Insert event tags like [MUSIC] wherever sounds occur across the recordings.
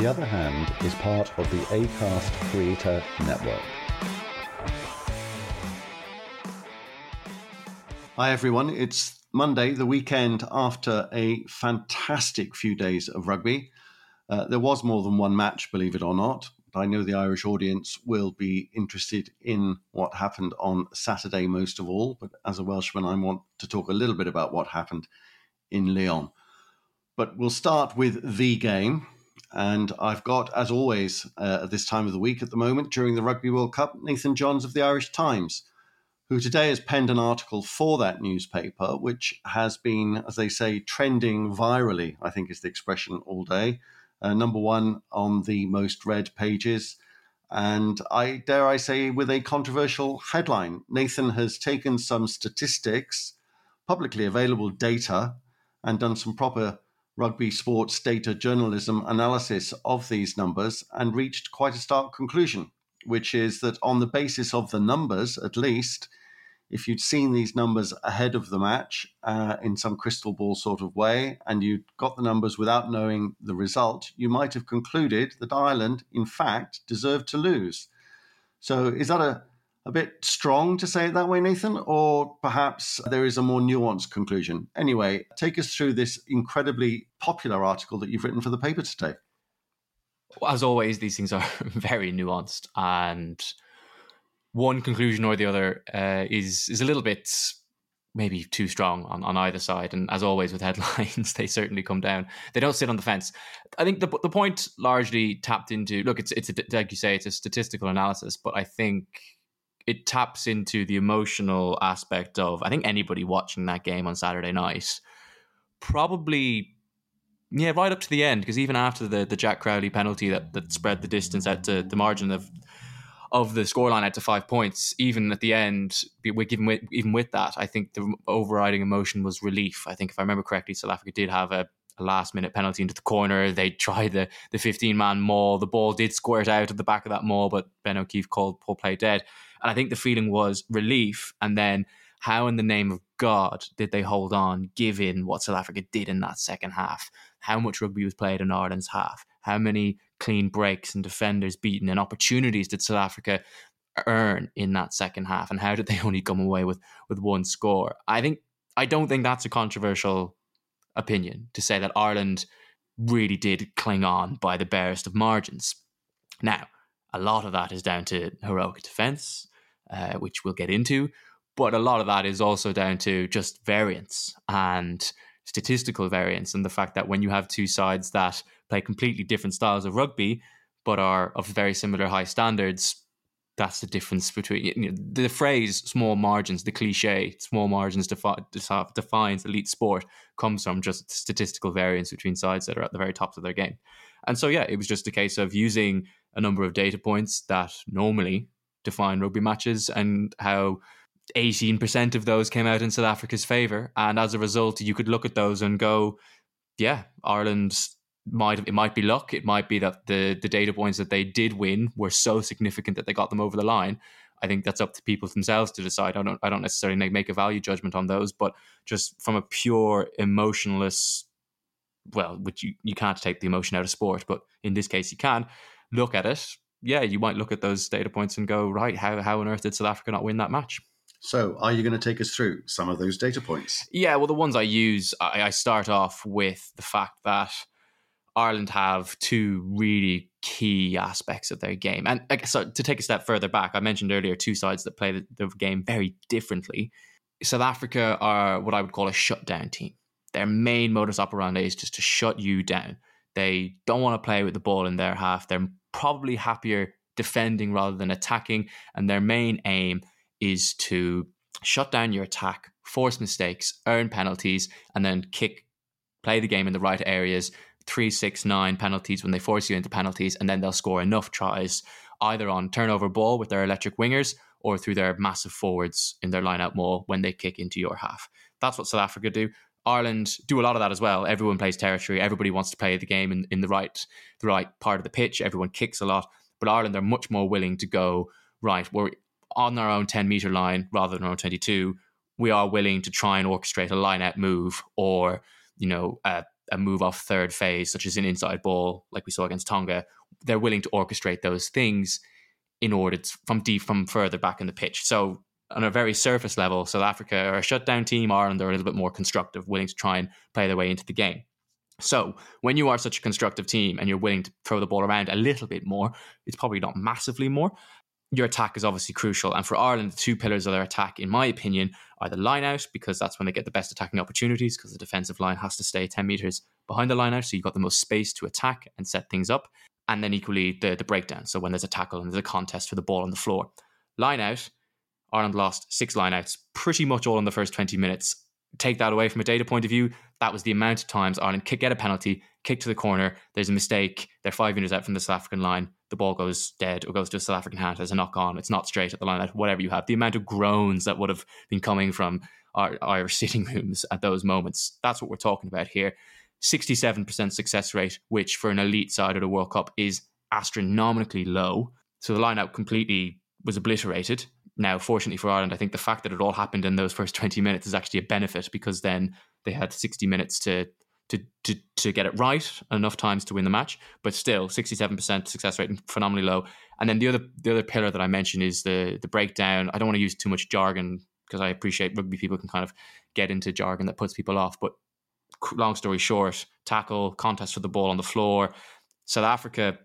The Other Hand is part of the ACAST Creator Network. Hi, everyone. It's Monday, the weekend after a fantastic few days of rugby. Uh, there was more than one match, believe it or not. I know the Irish audience will be interested in what happened on Saturday most of all. But as a Welshman, I want to talk a little bit about what happened in Lyon. But we'll start with the game. And I've got, as always, uh, at this time of the week at the moment, during the Rugby World Cup, Nathan Johns of the Irish Times, who today has penned an article for that newspaper, which has been, as they say, trending virally, I think is the expression all day. Uh, number one on the most read pages. And I dare I say, with a controversial headline. Nathan has taken some statistics, publicly available data, and done some proper rugby sports data journalism analysis of these numbers and reached quite a stark conclusion, which is that on the basis of the numbers, at least, if you'd seen these numbers ahead of the match uh, in some crystal ball sort of way, and you'd got the numbers without knowing the result, you might have concluded that Ireland, in fact, deserved to lose. So, is that a a bit strong to say it that way, Nathan, or perhaps there is a more nuanced conclusion. Anyway, take us through this incredibly popular article that you've written for the paper today. As always, these things are [LAUGHS] very nuanced, and one conclusion or the other uh, is is a little bit maybe too strong on, on either side. And as always with [LAUGHS] headlines, they certainly come down. They don't sit on the fence. I think the the point largely tapped into look, it's it's a, like you say, it's a statistical analysis, but I think it taps into the emotional aspect of I think anybody watching that game on Saturday night probably yeah right up to the end because even after the the Jack Crowley penalty that that spread the distance out to the margin of of the scoreline out to five points even at the end given with, even with that I think the overriding emotion was relief. I think if I remember correctly South Africa did have a a last minute penalty into the corner. They tried the the 15 man maul. The ball did squirt out at the back of that maul, but Ben O'Keeffe called pull play dead. And I think the feeling was relief. And then how in the name of God did they hold on given what South Africa did in that second half? How much rugby was played in Ireland's half? How many clean breaks and defenders beaten and opportunities did South Africa earn in that second half? And how did they [LAUGHS] only come away with, with one score? I think I don't think that's a controversial opinion to say that Ireland really did cling on by the barest of margins. Now, a lot of that is down to heroic defence, uh, which we'll get into, but a lot of that is also down to just variance and statistical variance, and the fact that when you have two sides that play completely different styles of rugby but are of very similar high standards, that's the difference between you know, the phrase "small margins," the cliche "small margins defi- defines elite sport" comes from just statistical variance between sides that are at the very tops of their game. And so, yeah, it was just a case of using a number of data points that normally define rugby matches and how 18% of those came out in South Africa's favour. And as a result, you could look at those and go, yeah, Ireland might it might be luck. It might be that the the data points that they did win were so significant that they got them over the line. I think that's up to people themselves to decide. I don't I don't necessarily make, make a value judgment on those, but just from a pure emotionless well, which you, you can't take the emotion out of sport, but in this case you can, look at it. Yeah, you might look at those data points and go, right, how how on earth did South Africa not win that match? So, are you going to take us through some of those data points? Yeah, well, the ones I use, I, I start off with the fact that Ireland have two really key aspects of their game. And so to take a step further back, I mentioned earlier two sides that play the, game very differently. South Africa are what I would call a shutdown team. Their main modus operandi is just to shut you down. They don't want to play with the ball in their half. They're probably happier defending rather than attacking. And their main aim is to shut down your attack, force mistakes, earn penalties, and then kick, play the game in the right areas three, six, nine penalties when they force you into penalties, and then they'll score enough tries either on turnover ball with their electric wingers or through their massive forwards in their line out maul when they kick into your half. That's what South Africa do. Ireland do a lot of that as well. Everyone plays territory. Everybody wants to play the game in, in the right the right part of the pitch. Everyone kicks a lot. But Ireland are much more willing to go, right, we're on our own 10 metre line rather than our own 22. We are willing to try and orchestrate a line out move or, you know, a a move off third phase, such as an inside ball, like we saw against Tonga, they're willing to orchestrate those things in order to, from deep from further back in the pitch. So on a very surface level, South Africa are a shutdown team. Ireland are a little bit more constructive, willing to try and play their way into the game. So when you are such a constructive team and you're willing to throw the ball around a little bit more, it's probably not massively more, your attack is obviously crucial. And for Ireland, the two pillars of their attack, in my opinion, are the line out, because that's when they get the best attacking opportunities, because the defensive line has to stay 10 metres behind the line out. So you've got the most space to attack and set things up. And then equally the, the breakdown. So when there's a tackle and there's a contest for the ball on the floor. Line out, Ireland lost six lineouts, pretty much all in the first 20 minutes. Take that away from a data point of view, that was the amount of times Ireland kick, get a penalty, kick to the corner, there's a mistake, they're five metres out from the South African line, the ball goes dead or goes to a South African hand as a knock on. It's not straight at the line, whatever you have. The amount of groans that would have been coming from our, our sitting [LAUGHS] rooms at those moments. That's what we're talking about here. 67% success rate, which for an elite side at the World Cup is astronomically low. So the lineout completely was obliterated. Now, fortunately for Ireland, I think the fact that it all happened in those first 20 minutes is actually a benefit because then they had 60 minutes to to, to, to get it right enough times to win the match. But still, 67% success rate, phenomenally low. And then the other the other pillar that I mentioned is the the breakdown. I don't want to use too much jargon because I appreciate rugby people can kind of get into jargon that puts people off. But long story short, tackle, contest for the ball on the floor. South Africa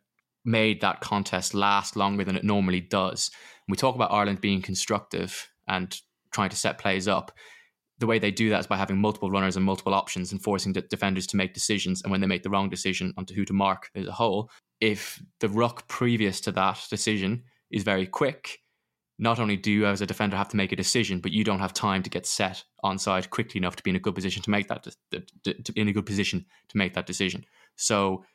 made that contest last longer than it normally does. We talk about Ireland being constructive and trying to set plays up the way they do that is by having multiple runners and multiple options and forcing the defenders to make decisions. And when they make the wrong decision onto who to mark as a whole, if the ruck previous to that decision is very quick, not only do you as a defender have to make a decision, but you don't have time to get set on side quickly enough to be in a good position to make that to, in a good position to make that decision. So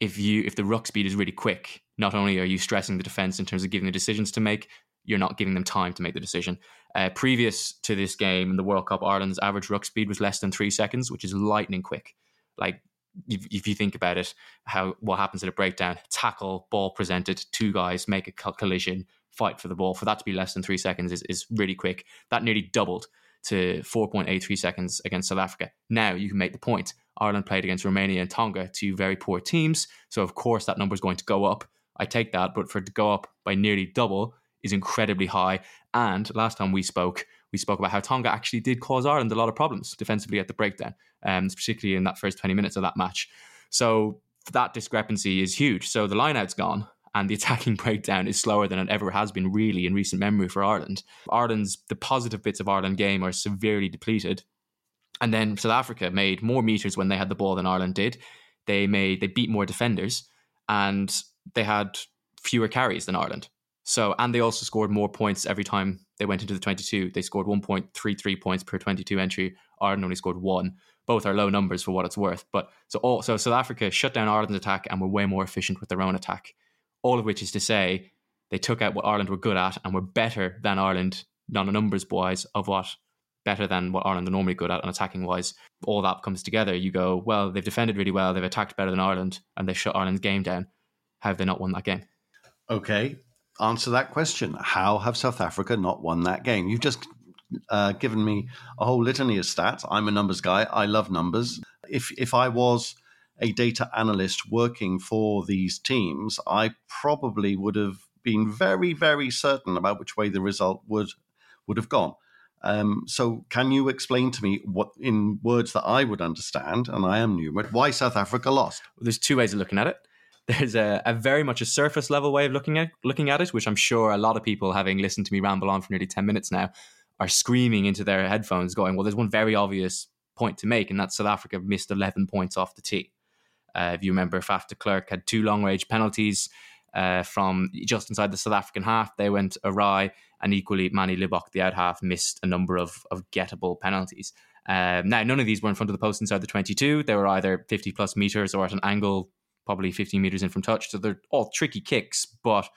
if you if the ruck speed is really quick, not only are you stressing the defense in terms of giving the decisions to make, you're not giving them time to make the decision. Uh, previous to this game in the World Cup, Ireland's average ruck speed was less than three seconds, which is lightning quick. Like if, if you think about it, how what happens at a breakdown: tackle, ball presented, two guys make a collision, fight for the ball. For that to be less than three seconds is, is really quick. That nearly doubled to 4.83 seconds against South Africa. Now you can make the point. Ireland played against Romania and Tonga, two very poor teams. So of course that number is going to go up. I take that, but for it to go up by nearly double is incredibly high. And last time we spoke, we spoke about how Tonga actually did cause Ireland a lot of problems defensively at the breakdown, um, particularly in that first 20 minutes of that match. So that discrepancy is huge. So the lineout's gone and the attacking [LAUGHS] breakdown is slower than it ever has been really in recent memory for Ireland. Ireland's the positive bits of Ireland game are severely depleted. And then South Africa made more meters when they had the ball than Ireland did. They made they beat more defenders and they had fewer carries than Ireland. So, and they also scored more points every time they went into the 22. They scored 1.33 points per 22 entry. Ireland only scored one. Both are low numbers for what it's worth. But so, all, so South Africa shut down Ireland's attack and were way more efficient with their own attack. All of which is to say, they took out what Ireland were good at and were better than Ireland, not non numbers wise, of what better than what Ireland are normally good at and attacking wise. All that comes together. You go, well, they've defended really well, they've attacked better than Ireland, and they've shut Ireland's game down. How have they not won that game? Okay, answer that question. How have South Africa not won that game? You've just uh, given me a whole litany of stats. I'm a numbers guy. I love numbers. If if I was a data analyst working for these teams, I probably would have been very, very certain about which way the result would would have gone. Um, so, can you explain to me what, in words that I would understand, and I am numerate, why South Africa lost? Well, there's two ways of looking at it. There's a, a, very much a surface level way of looking at looking at it, which I'm sure a lot of people, having listened to me ramble on for nearly ten minutes now, are screaming into their headphones, going, "Well, there's one very obvious point to make, and that's South Africa missed 11 points off the tee." Uh, if you remember, Faf de Klerk had two long range penalties uh, from just inside the South African half. They went awry, and equally, Manie Libbok, the out half, missed a number of, of gettable penalties. Um, now, none of these were in front of the post inside the 22. They were either 50 plus meters or at an angle probably 15 meters in from touch. So they're all tricky kicks. But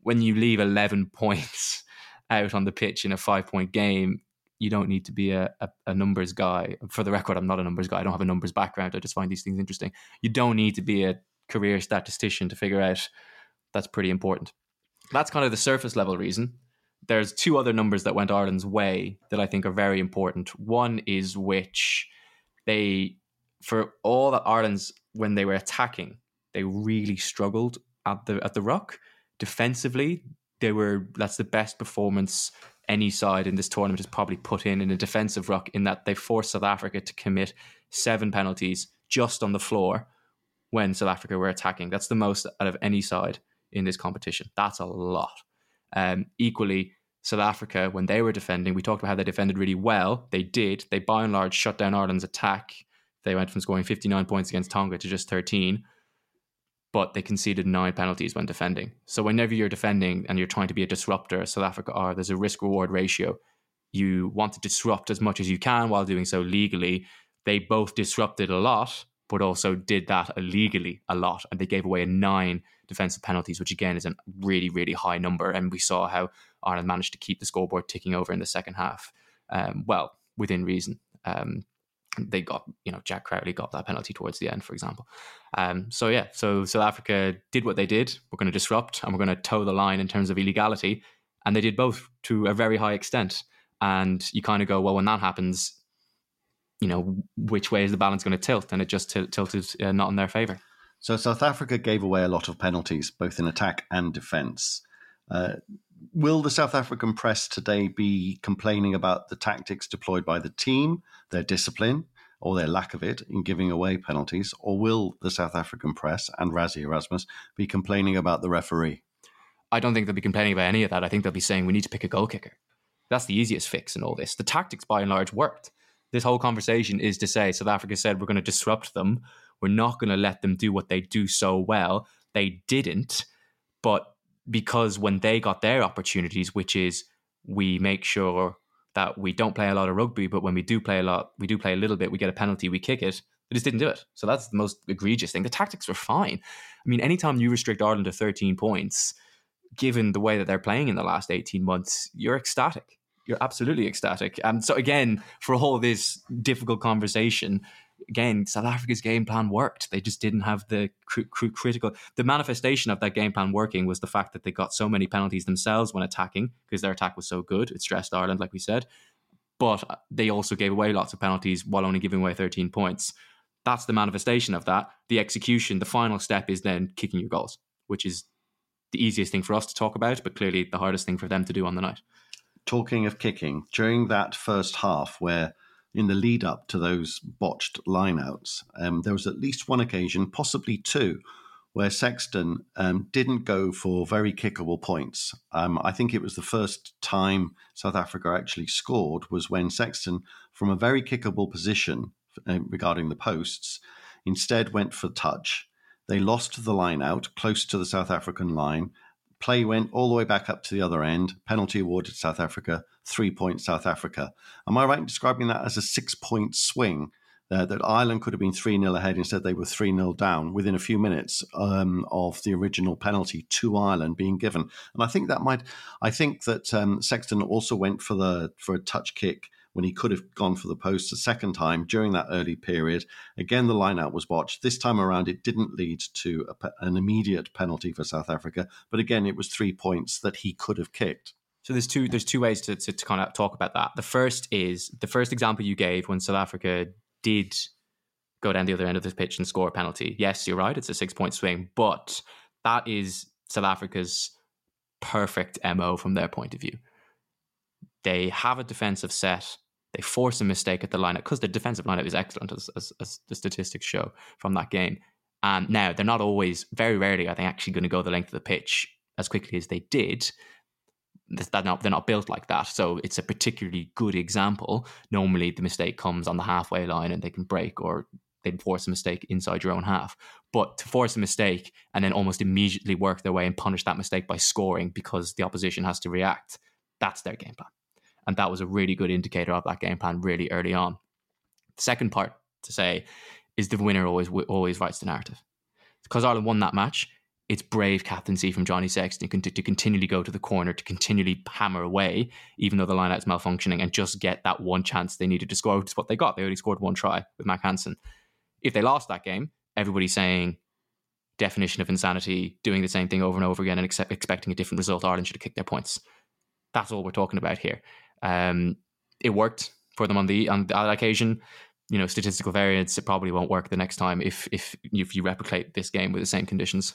when you leave 11 [LAUGHS] points out on the pitch in a five point game, you don't need to be a, a, a, numbers guy. For the record, I'm not a numbers guy. I don't have a numbers background. I just find these things interesting. You don't need to be a career statistician to figure out that's pretty important. That's kind of the surface level reason. There's two other numbers that went Ireland's way that I think are very important. One is which they, for all that Ireland's, when they were attacking, they really struggled at the at the ruck defensively. They were that's the best performance any side in this tournament has probably put in in a defensive ruck. In that they forced South Africa to commit seven penalties just on the floor when South Africa were attacking. That's the most out of any side in this competition. That's a lot. Um, equally, South Africa, when they were defending, we talked about how they defended really well. They did. They by and large shut down Ireland's attack. They went from scoring 59 points against Tonga to just 13 but they conceded nine penalties when defending. So whenever you're defending and you're trying to be a disruptor, South Africa are, there's a risk reward ratio. You want to disrupt as much as you can while doing so legally. They both disrupted a lot, but also did that illegally a lot. And they gave away nine defensive penalties, which again is a really, really high number. And we saw how Ireland managed to keep the scoreboard ticking over in the second half. Um, well, within reason. Um, they got, you know, Jack Crowley got that penalty towards the end, for example. Um, so yeah, so South Africa did what they did. We're going to disrupt and we're going to toe the line in terms of illegality, and they did both to a very high extent. And you kind of go, well, when that happens, you know, which way is the balance going to tilt? And it just t- tilted uh, not in their favour. So South Africa gave away a lot of penalties, both in attack and defence. Uh, will the South African press today be complaining about the tactics deployed by the team, their discipline, or their lack of it in giving away penalties? Or will the South African press and Rassie Erasmus be complaining about the referee? I don't think they'll be complaining about any of that. I think they'll be saying we need to pick a goal kicker. That's the easiest fix in all this. The tactics, by and large, worked. This whole conversation is to say South Africa said we're going to disrupt them. We're not going to let them do what they do so well. They didn't. But because when they got their opportunities, which is we make sure that we don't play a lot of rugby, but when we do play a lot, we do play a little bit, we get a penalty, we kick it. They just didn't do it. So that's the most egregious thing. The tactics were fine. I mean, anytime you restrict Ireland to 13 points, given the way that they're playing in the last 18 months, you're ecstatic. You're absolutely ecstatic. And so, again, for all this difficult conversation, again, South Africa's game plan worked. They just didn't have the cr- cr- critical. The manifestation of that game plan working was the fact that they got so many penalties themselves when attacking because their attack was so good. It stressed Ireland, like we said, but uh, they also gave away lots of penalties while only giving away 13 points. That's the manifestation of that. The execution, the final step is then kicking your goals, which is the easiest thing for us to talk about, but clearly the hardest thing for them to do on the night. Talking of kicking, during that first half where in the lead up to those botched lineouts, um, there was at least one occasion, possibly two, where Sexton um, didn't go for very kickable points. Um, I think it was the first time South Africa actually scored was when Sexton, from a very kickable position uh, regarding the posts, instead went for touch. They lost the line out close to the South African line. Play went all the way back up to the other end. Penalty awarded South Africa, three points South Africa. Am I right in describing that as a six point swing? Uh, that Ireland could have been 3 0 ahead, instead, they were 3 0 down within a few minutes um, of the original penalty to Ireland being given. And I think that might, I think that um, Sexton also went for the for a touch kick when he could have gone for the post a second time during that early period. Again, the line out was watched. This time around, it didn't lead to a, an immediate penalty for South Africa, but again, it was three points that he could have kicked. So there's two there's two ways to, to, to kind of talk about that. The first is the first example you gave when South Africa did go down the other end of the pitch and score a penalty. Yes, you're right, it's a six point swing, but that is South Africa's perfect MO from their point of view. They have a defensive set they force a mistake at the lineout because the defensive lineout is excellent, as, as, as, the statistics show from that game. And now they're not always, very rarely, are they actually going to go the length of the pitch as quickly as they did. They're not, they're not built like that. So it's a particularly good example. Normally, the mistake comes on the halfway line and they can break, or they force a mistake inside your own half. But to force a mistake and then almost immediately work their way and punish that mistake by scoring because the opposition has to react, that's their game plan. And that was a really good indicator of that game plan really early on. The second part to say is the winner always always writes the narrative. Because Ireland won that match, it's brave captaincy from Johnny Sexton to, continually go to the corner, to continually hammer away, even though the line is malfunctioning, and just get that one chance they needed to score, which is what they got. They only scored one try with Mack Hansen. If they lost that game, everybody's saying definition of insanity, doing the same thing over and over again and accept, expecting a different result. Ireland should have kicked their points. That's all we're talking about here. Um, it worked for them on the on that occasion. You know, statistical variance it probably won't work the next time if if if you replicate this game with the same conditions.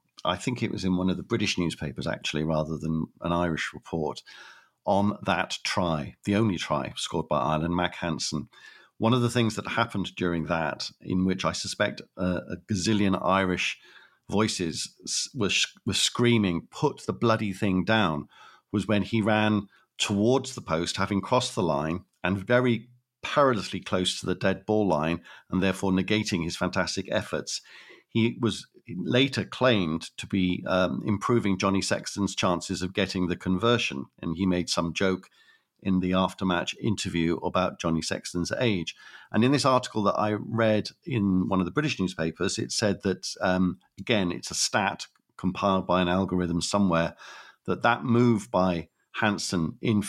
I think it was in one of the British newspapers actually, rather than an Irish report, on that try, the only try scored by Ireland, Mack Hansen. One of the things that happened during that, in which I suspect a, a gazillion Irish voices were, was screaming, "Put the bloody thing down," was when he ran towards the post, having crossed the line and very perilously close to the dead ball line, and therefore negating his fantastic efforts. He was later claimed to be um, improving Johnny Sexton's chances of getting the conversion. And he made some joke in the aftermatch interview about Johnny Sexton's age. And in this article that I read in one of the British newspapers, it said that, um, again, it's a stat compiled by an algorithm somewhere, that that move by Hansen in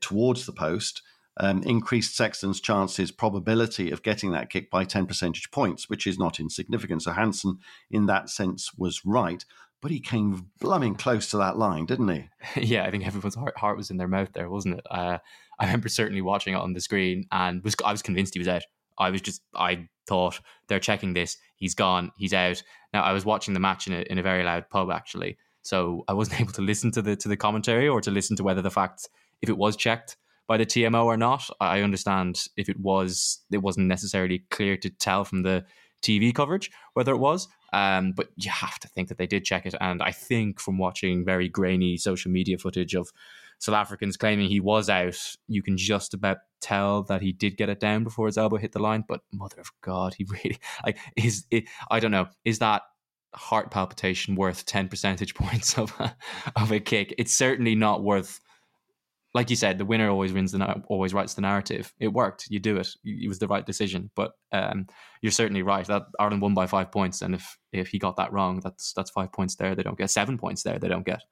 towards the post – um, increased Sexton's chances, probability of getting that kick by 10 percentage points, which is not insignificant. So Hansen, in that sense, was right. But he came blooming close to that line, didn't he? [LAUGHS] yeah, I think everyone's heart, heart was in their mouth there, wasn't it? Uh, I remember certainly watching it on the screen and was I was convinced he was out. I was just I thought they're checking this. He's gone. He's out. Now I was watching the match in a in a very loud pub actually, so I wasn't [LAUGHS] able to listen to the to the commentary or to listen to whether the fact if it was checked by the TMO or not. I understand if it was, it wasn't necessarily clear to tell from the TV coverage whether it was. Um, but you have to think that they did check it. And I think from watching very grainy social media footage of South Africans claiming he was out, you can just about tell that he did get it down before his elbow hit the line. But mother of God, he [LAUGHS] really like is it, I don't know. Is that heart palpitation worth 10 percentage points of a, of a kick. It's certainly not worth like you said, the winner always wins the always writes the narrative. It worked. You do it. It was the right decision. But um, you're certainly right that Ireland won by five points, and if if he got that wrong, that's that's five points there. They don't get seven points there. They don't get.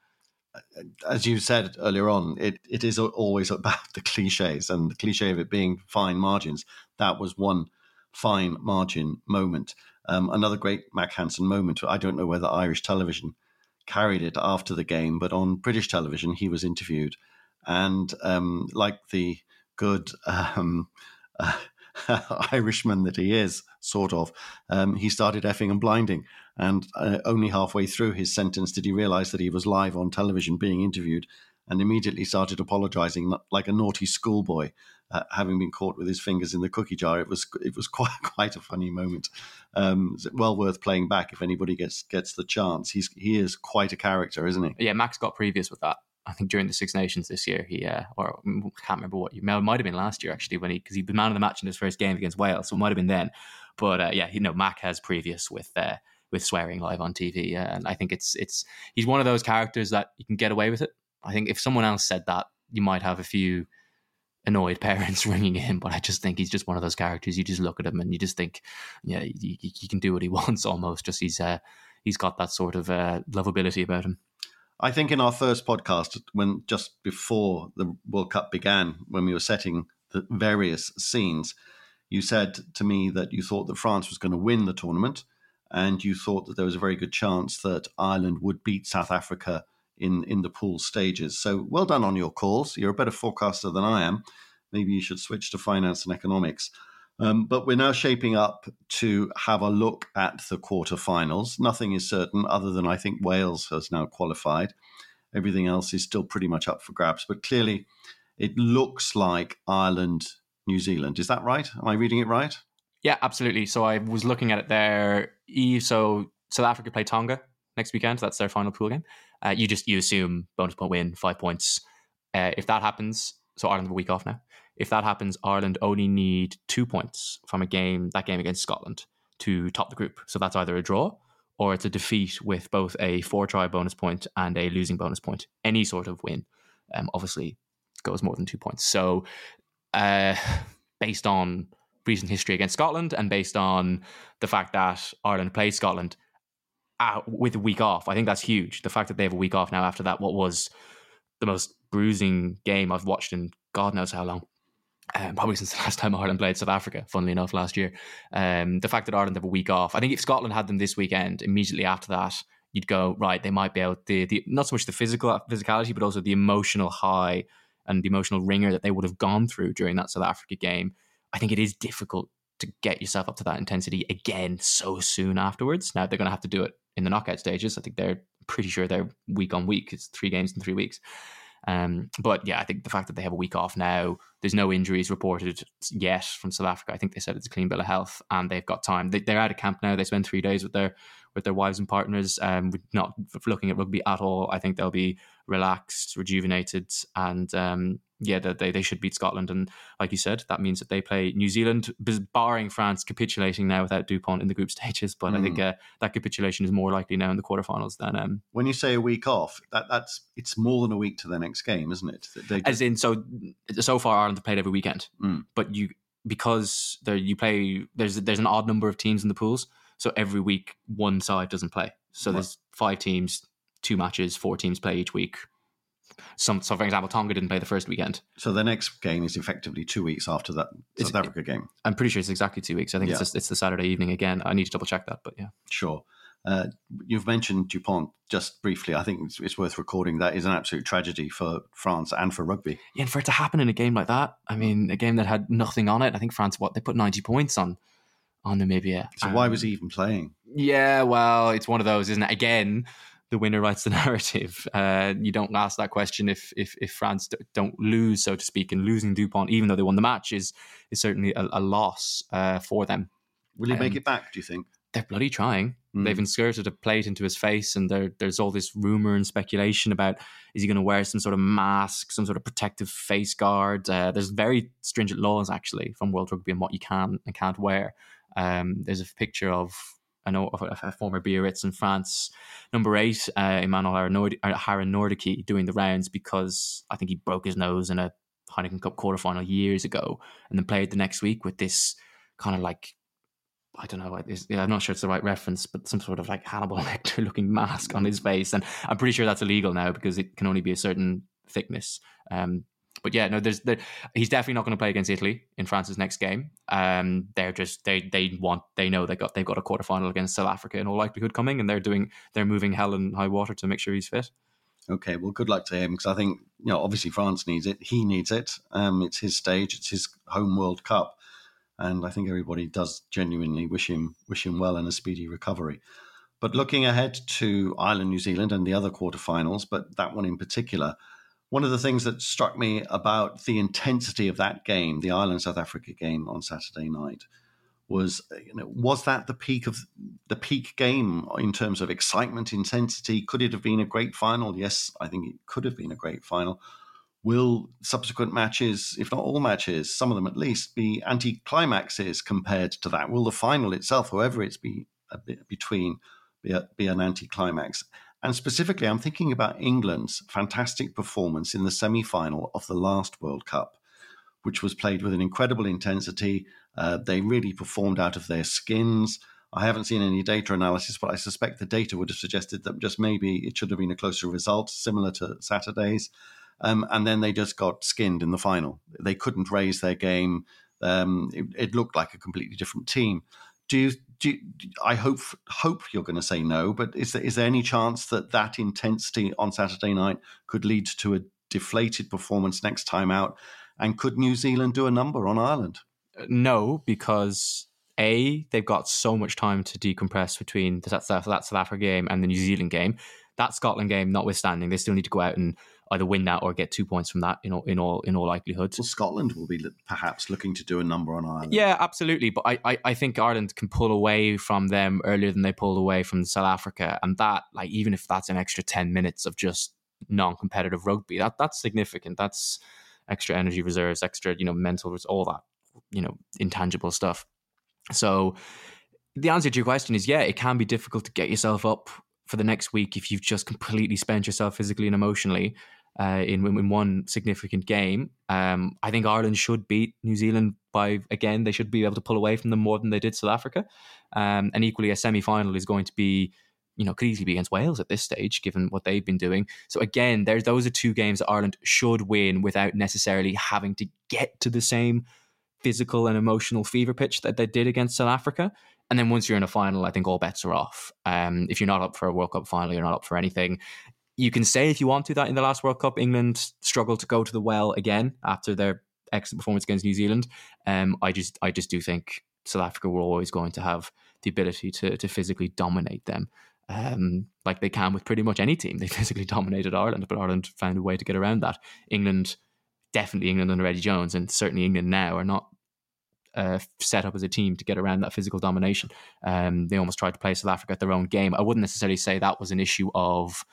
As you said earlier on, it, it is always about the cliches and the cliche of it being fine margins. That was one fine margin moment. Um, another great Mack Hansen moment. I don't know whether Irish television carried it after the game, but on British television, he was interviewed and um, like the good [LAUGHS] um, uh, Irishman that he is, sort of, um, he started effing and blinding. And uh, only halfway through his sentence did he realize that he was live on television being interviewed and immediately started apologizing like a naughty schoolboy, uh, having been caught with his fingers in the cookie jar. It was it was [LAUGHS] quite quite a funny moment. Um, well worth playing back if anybody gets gets the chance. He's he is quite a character, isn't he? Yeah, Mack's got previous with that. I think during the Six Nations this year, he uh, or I can't remember what you might have been last year actually when he because he was man of the match in his first game against Wales, so it might have been then. But uh, yeah, you know, Mack has previous with uh, with swearing live on TV, uh, and I think it's it's he's one of those characters that you can get away with it. I think if someone else said that, you might have a few annoyed [LAUGHS] parents ringing in, but I just think he's just one of those characters. You just look at him and you just think, yeah, he, he can do what he [LAUGHS] wants almost. Just he's uh, he's got that sort of uh, lovability about him. I think in our first podcast, when just before the World Cup began, when we were setting the various scenes, you said to me that you thought that France was going to win the tournament, and you thought that there was a very good chance that Ireland would beat South Africa in in the pool stages. So well done on your calls. You're a better forecaster than I am. Maybe you should switch to finance and economics. Um, but we're now shaping up to have a look at the quarterfinals. Nothing is certain other than I think Wales has now qualified. Everything else is still pretty much up for grabs. But clearly, it looks like Ireland, New Zealand. Is that right? Am I reading it right? Yeah, absolutely. So I was looking at it there. So South Africa play Tonga next weekend. That's their final pool game. Uh, you just you assume bonus point win, five points. Uh, if that happens, so Ireland have a week off now. If that happens, Ireland only need two points from a game, that game against Scotland, to top the group. So that's either a draw or it's a defeat with both a four try bonus point and a losing bonus point. Any sort of win, um, obviously, goes more than two points. So, uh, based on recent history against Scotland and based on the fact that Ireland played Scotland uh, with a week off, I think that's huge. The fact that they have a week off now after that, what was the most bruising game I've watched in God knows how long um, probably since the [LAUGHS] last time Ireland played South Africa, funnily enough, last year. Um, the fact that Ireland have a week off, I think if Scotland had them this weekend, immediately after that, you'd go right. They might be out the, the not so much the physical physicality, but also the emotional high and the emotional wringer that they would have gone through during that South Africa game. I think it is difficult to get yourself up to that intensity again so soon afterwards. Now they're going to have to do it in the knockout stages. I think they're pretty sure they're week on week. It's three games in three weeks. Um, but yeah, I think the fact that they have a week off now, there's no injuries reported yet from South Africa. I think they said it's a clean bill of health, and they've got time. They, are out of camp now. They spend three days with their with their wives and partners, um, not looking at rugby at all. I think they'll be relaxed, rejuvenated, and um, yeah, they, they should beat Scotland. And like you said, that means that they play New Zealand, barring France capitulating now without Dupont in the group [LAUGHS] stages. But mm. I think mm. uh, that capitulation is more likely now in the quarterfinals than. Um, when you say a week off, that that's it's more than a week to the next game, isn't it? Just... As in, so so far Ireland have played every weekend, mm. but you because there you play there's there's an odd number of teams in the pools, so every week one side doesn't play. So right. there's five teams, two matches, four teams play each week some, so for example, Tonga didn't play the first weekend. So the next game is effectively two weeks after that South Africa game. I'm pretty sure it's exactly two weeks. I think yeah. it's, just, it's the Saturday evening again. I need to double check that, but yeah. Sure. Uh, you've mentioned Dupont just briefly. I think it's, it's, worth recording. That is an absolute tragedy for France and for rugby. Yeah, and for it to happen in a game like that, I mean, a game that had nothing on it. I think France, what they put ninety points on on Namibia. So um, why was he even playing? Yeah, well, it's one of those, isn't it? Again, the winner writes the [LAUGHS] narrative. Uh, you don't ask that question if if, if France don't lose, so to speak, and losing Dupont, even though they won the match, is is certainly a, a loss uh, for them. Will he um, make it back? Do you think? They're bloody trying. Mm. They've inserted a plate into his face, and there, there's all this rumor and speculation about is he going to wear some sort of mask, some sort of protective face guard. Uh, there's very stringent laws actually from World Rugby on what you can and can't wear. Um, there's a picture of I know a, a former Biarritz in France, number eight, uh, Imanol Harinordoquy, doing the rounds because I think he broke his nose in a Heineken Cup quarterfinal years ago, and then played the next week with this kind of like I don't know. I'm not sure it's the right reference, but some sort of like Hannibal [LAUGHS] Lecter looking mask on his face, and I'm pretty sure that's illegal now because it can only be a certain thickness. Um, but yeah, no, there's there, he's definitely not going to play against Italy in France's next game. Um, they're just they they want they know they got they've got a quarterfinal against South Africa in all likelihood coming, and they're doing they're moving hell and high water to make sure he's fit. Okay, well, good luck to him because I think you know obviously France needs it. He needs it. Um, it's his stage. It's his home World Cup, and I think everybody does genuinely wish him wish him well and a speedy recovery. But looking ahead to Ireland, New Zealand, and the other quarterfinals, but that one in particular, one of the things that struck me about the intensity of that game, the Ireland South Africa game on Saturday night, was you know was that the peak of the peak game in terms of excitement, intensity? Could it have been a great final? Yes, I think it could have been a great final. Will subsequent matches, if not all matches, some of them at least, be anti-climaxes compared to that? Will the final itself, whoever it's be between, be, a, be an anti-climax? And specifically, I'm thinking about England's fantastic performance in the semi final of the last World Cup, which was played with an incredible intensity. Uh, they really performed out of their skins. I haven't seen any data analysis, but I suspect the data would have suggested that just maybe it should have been a closer result, similar to Saturday's. Um, and then they just got skinned in the final. They couldn't raise their game. Um, it, it, looked like a completely different team. Do you, do you, I hope hope you're going to say no, but is there is there any chance that that intensity on Saturday night could lead to a deflated performance next time out? And could New Zealand do a number on Ireland? Uh, no, because a they've got so much time to decompress between that South Africa game and the New Zealand game. That Scotland game notwithstanding, they still need to go out and either win that or get two points from that in all in all in all likelihood. Well, Scotland will be perhaps looking to do a number on Ireland. Yeah, absolutely. But I, I, I think Ireland can pull away from them earlier than they pulled away from South Africa, and that like even if that's an extra ten minutes of just non-competitive rugby, that that's significant. That's extra energy reserves, extra you know mental, all that you know intangible stuff. So the answer to your question is yeah, it can be difficult to get yourself up for the next week if you've just completely spent yourself physically and emotionally uh, in, in one significant game. Um, I think Ireland should beat New Zealand by again. They should be able to pull away from them more than they did South Africa. Um, and equally, a semi final is going to be. You know, could easily be against Wales at this stage, given what they've been doing. So again, there's those are two games that Ireland should win without necessarily having to get to the same physical and emotional fever pitch that they did against South Africa. And then once you're in a final, I think all bets are off. Um, if you're not up for a World Cup final, you're not up for anything. You can say if you want to that in the last World Cup, England struggled to go to the well again after their excellent performance against New Zealand. Um, I just I just do think South Africa were always going to have the ability to to physically dominate them. Um, like they can with pretty much any team. They [LAUGHS] physically dominated Ireland, but Ireland found a way to get around that. England, definitely England under Eddie Jones, and certainly England now are not uh, set up as a team to get around that physical domination. Um, they almost tried to play South Africa at their own game. I wouldn't necessarily say that was an issue of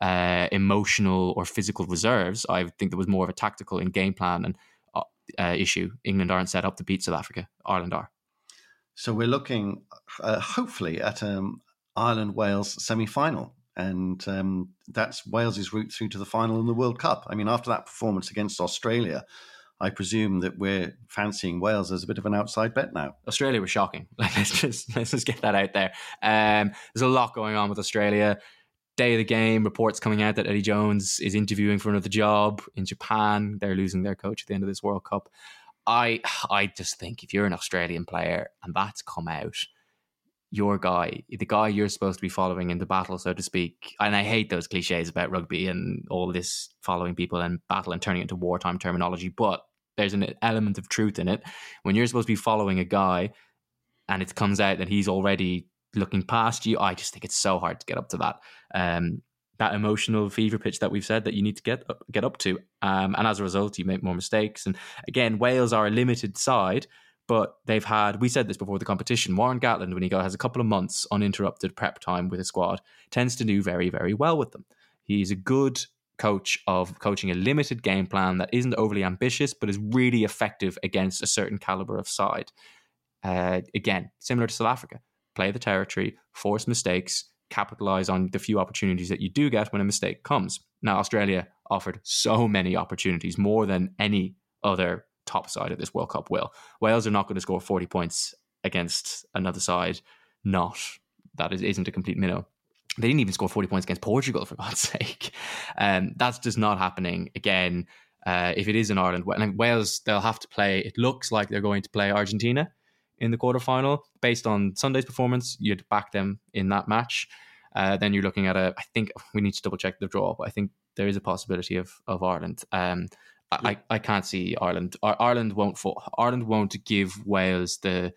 uh, emotional or physical reserves. I think there was more of a tactical and game plan and uh, uh, issue. England aren't set up to beat South Africa. Ireland are. So we're looking, uh, hopefully, at um, Ireland Wales semi final. And um, that's Wales's route through to the final in the World Cup. I mean, after that performance against Australia, I presume that we're fancying Wales as a bit of an outside bet now. Australia was shocking. [LAUGHS] let's just let's just get that out there. Um, there's a lot going on with Australia. Day of the game, reports coming out that Eddie Jones is interviewing for another job in Japan. They're losing their coach at the end of this World Cup. I [SIGHS] I just think if you're an Australian player and that's come out, your guy, the guy you're supposed to be following in the battle, so to speak. And I hate those cliches about rugby and all this following people and battle and turning it into wartime terminology, but there's an element of truth in it. When you're supposed to be following a guy and it comes out that he's already looking past you, I just think it's so hard to get up to that. Um, that emotional fever pitch that we've said that you need to get up, get up to, um, and as a result, you make more mistakes. And again, Wales are a limited side, but they've had. We said this before the competition. Warren Gatland, when he got has a couple of months uninterrupted prep time with a squad, tends to do very very well with them. He's a good coach of coaching a limited game plan that isn't overly ambitious, but is really effective against a certain caliber of side. Uh, again, similar to South Africa. play the territory, force mistakes, capitalize on the few opportunities that you do get when a mistake comes. Now, Australia offered so many opportunities, more than any other top side of this World Cup will. Wales are not going to score 40 points against another side, not that is, isn't a complete minnow. They didn't even score 40 points against Portugal, for [LAUGHS] God's sake. Um, that's just not happening again. Uh, if it is in Ireland, Wales, they'll have to play. It looks like they're going to play Argentina in the quarterfinal. Based on Sunday's performance, you'd back them in that match. Uh, then you're looking at a. I think we need to double check the draw, but I think there is a possibility of of Ireland. Um, I, I can't see Ireland. Ireland won't fall. Ireland won't give Wales the.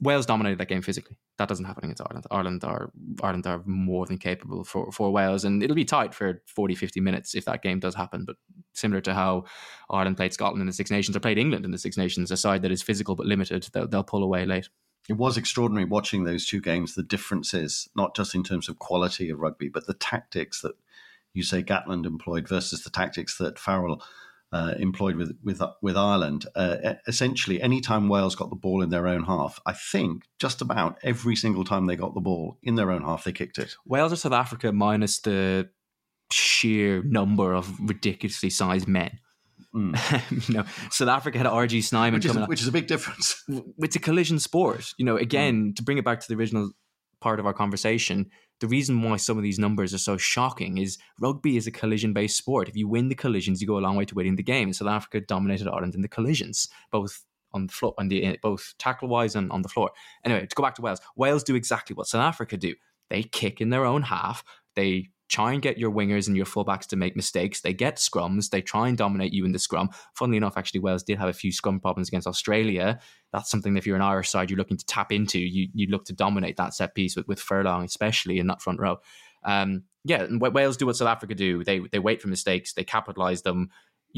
Wales dominated that game physically. That doesn't happen against Ireland. Ireland are Ireland are more than capable for, for Wales, and it'll be tight for 40, 50 minutes if that game does happen. But similar to how Ireland played Scotland in the Six Nations or played England in the Six Nations, a side that is physical but limited, they'll, they'll pull away late. It was extraordinary watching those two games. The differences, not just in terms of quality of rugby, but the tactics that you say Gatland employed versus the tactics that Farrell uh, employed with with with Ireland. Uh, essentially, anytime Wales got the ball in their own half, I think just about every single time they got the ball in their own half, they kicked it. Wales or South Africa, minus the sheer number of ridiculously sized men. Mm. [LAUGHS] you know, South Africa had RG Snyman which is, a, which is a big difference. It's a collision sport. You know, again, mm. to bring it back to the original part of our conversation, the reason why some of these numbers are so shocking is rugby is a collision based sport. If you win the collisions, you go a long way to winning the game. South Africa dominated Ireland in the collisions, both on the floor, on the eh, both tackle wise and on the floor. Anyway, to go back to Wales, Wales do exactly what South Africa do. They kick in their own half. They try and get your wingers and your fullbacks to make mistakes. They get scrums. They try and dominate you in the scrum. Funnily enough, actually, Wales did have a few scrum problems against Australia. That's something that if you're an Irish side, you're looking to tap into. You you look to dominate that set piece with, with Furlong, especially in that front row. Um, yeah, and Wales do what South Africa do. They they wait for mistakes. They capitalize them.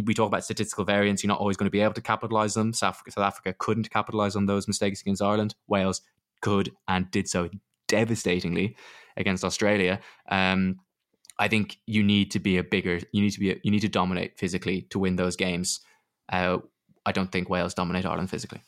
We talk about statistical variance. You're not always going to be able to capitalize them. South Africa, South Africa couldn't capitalize on those mistakes against Ireland. Wales could and did so devastatingly against Australia. Um, I think you need to be a bigger. You need to be. A, you need to dominate physically to win those games. Uh, I don't think Wales dominate Ireland physically.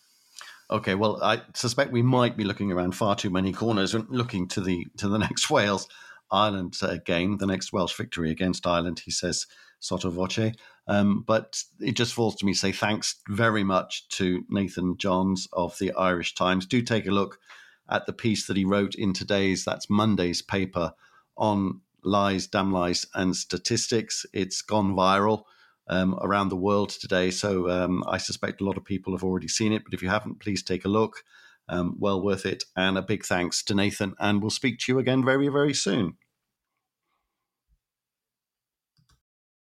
Okay, well, I suspect we might be looking around far too many corners and looking to the to the [LAUGHS] next Wales Ireland uh, game, the next Welsh victory against Ireland. He says sotto voce, um, but it just falls to me to say thanks very much to Nathan Johns of the Irish Times. Do take a look at the piece that he wrote in today's that's Monday's paper on lies, damn lies, and statistics. It's gone viral um, around the world today. So um, I suspect a lot of people have already seen it. But if you haven't, please take a look. Um, well worth it. And a big thanks to Nathan. And we'll speak to you again very, very soon.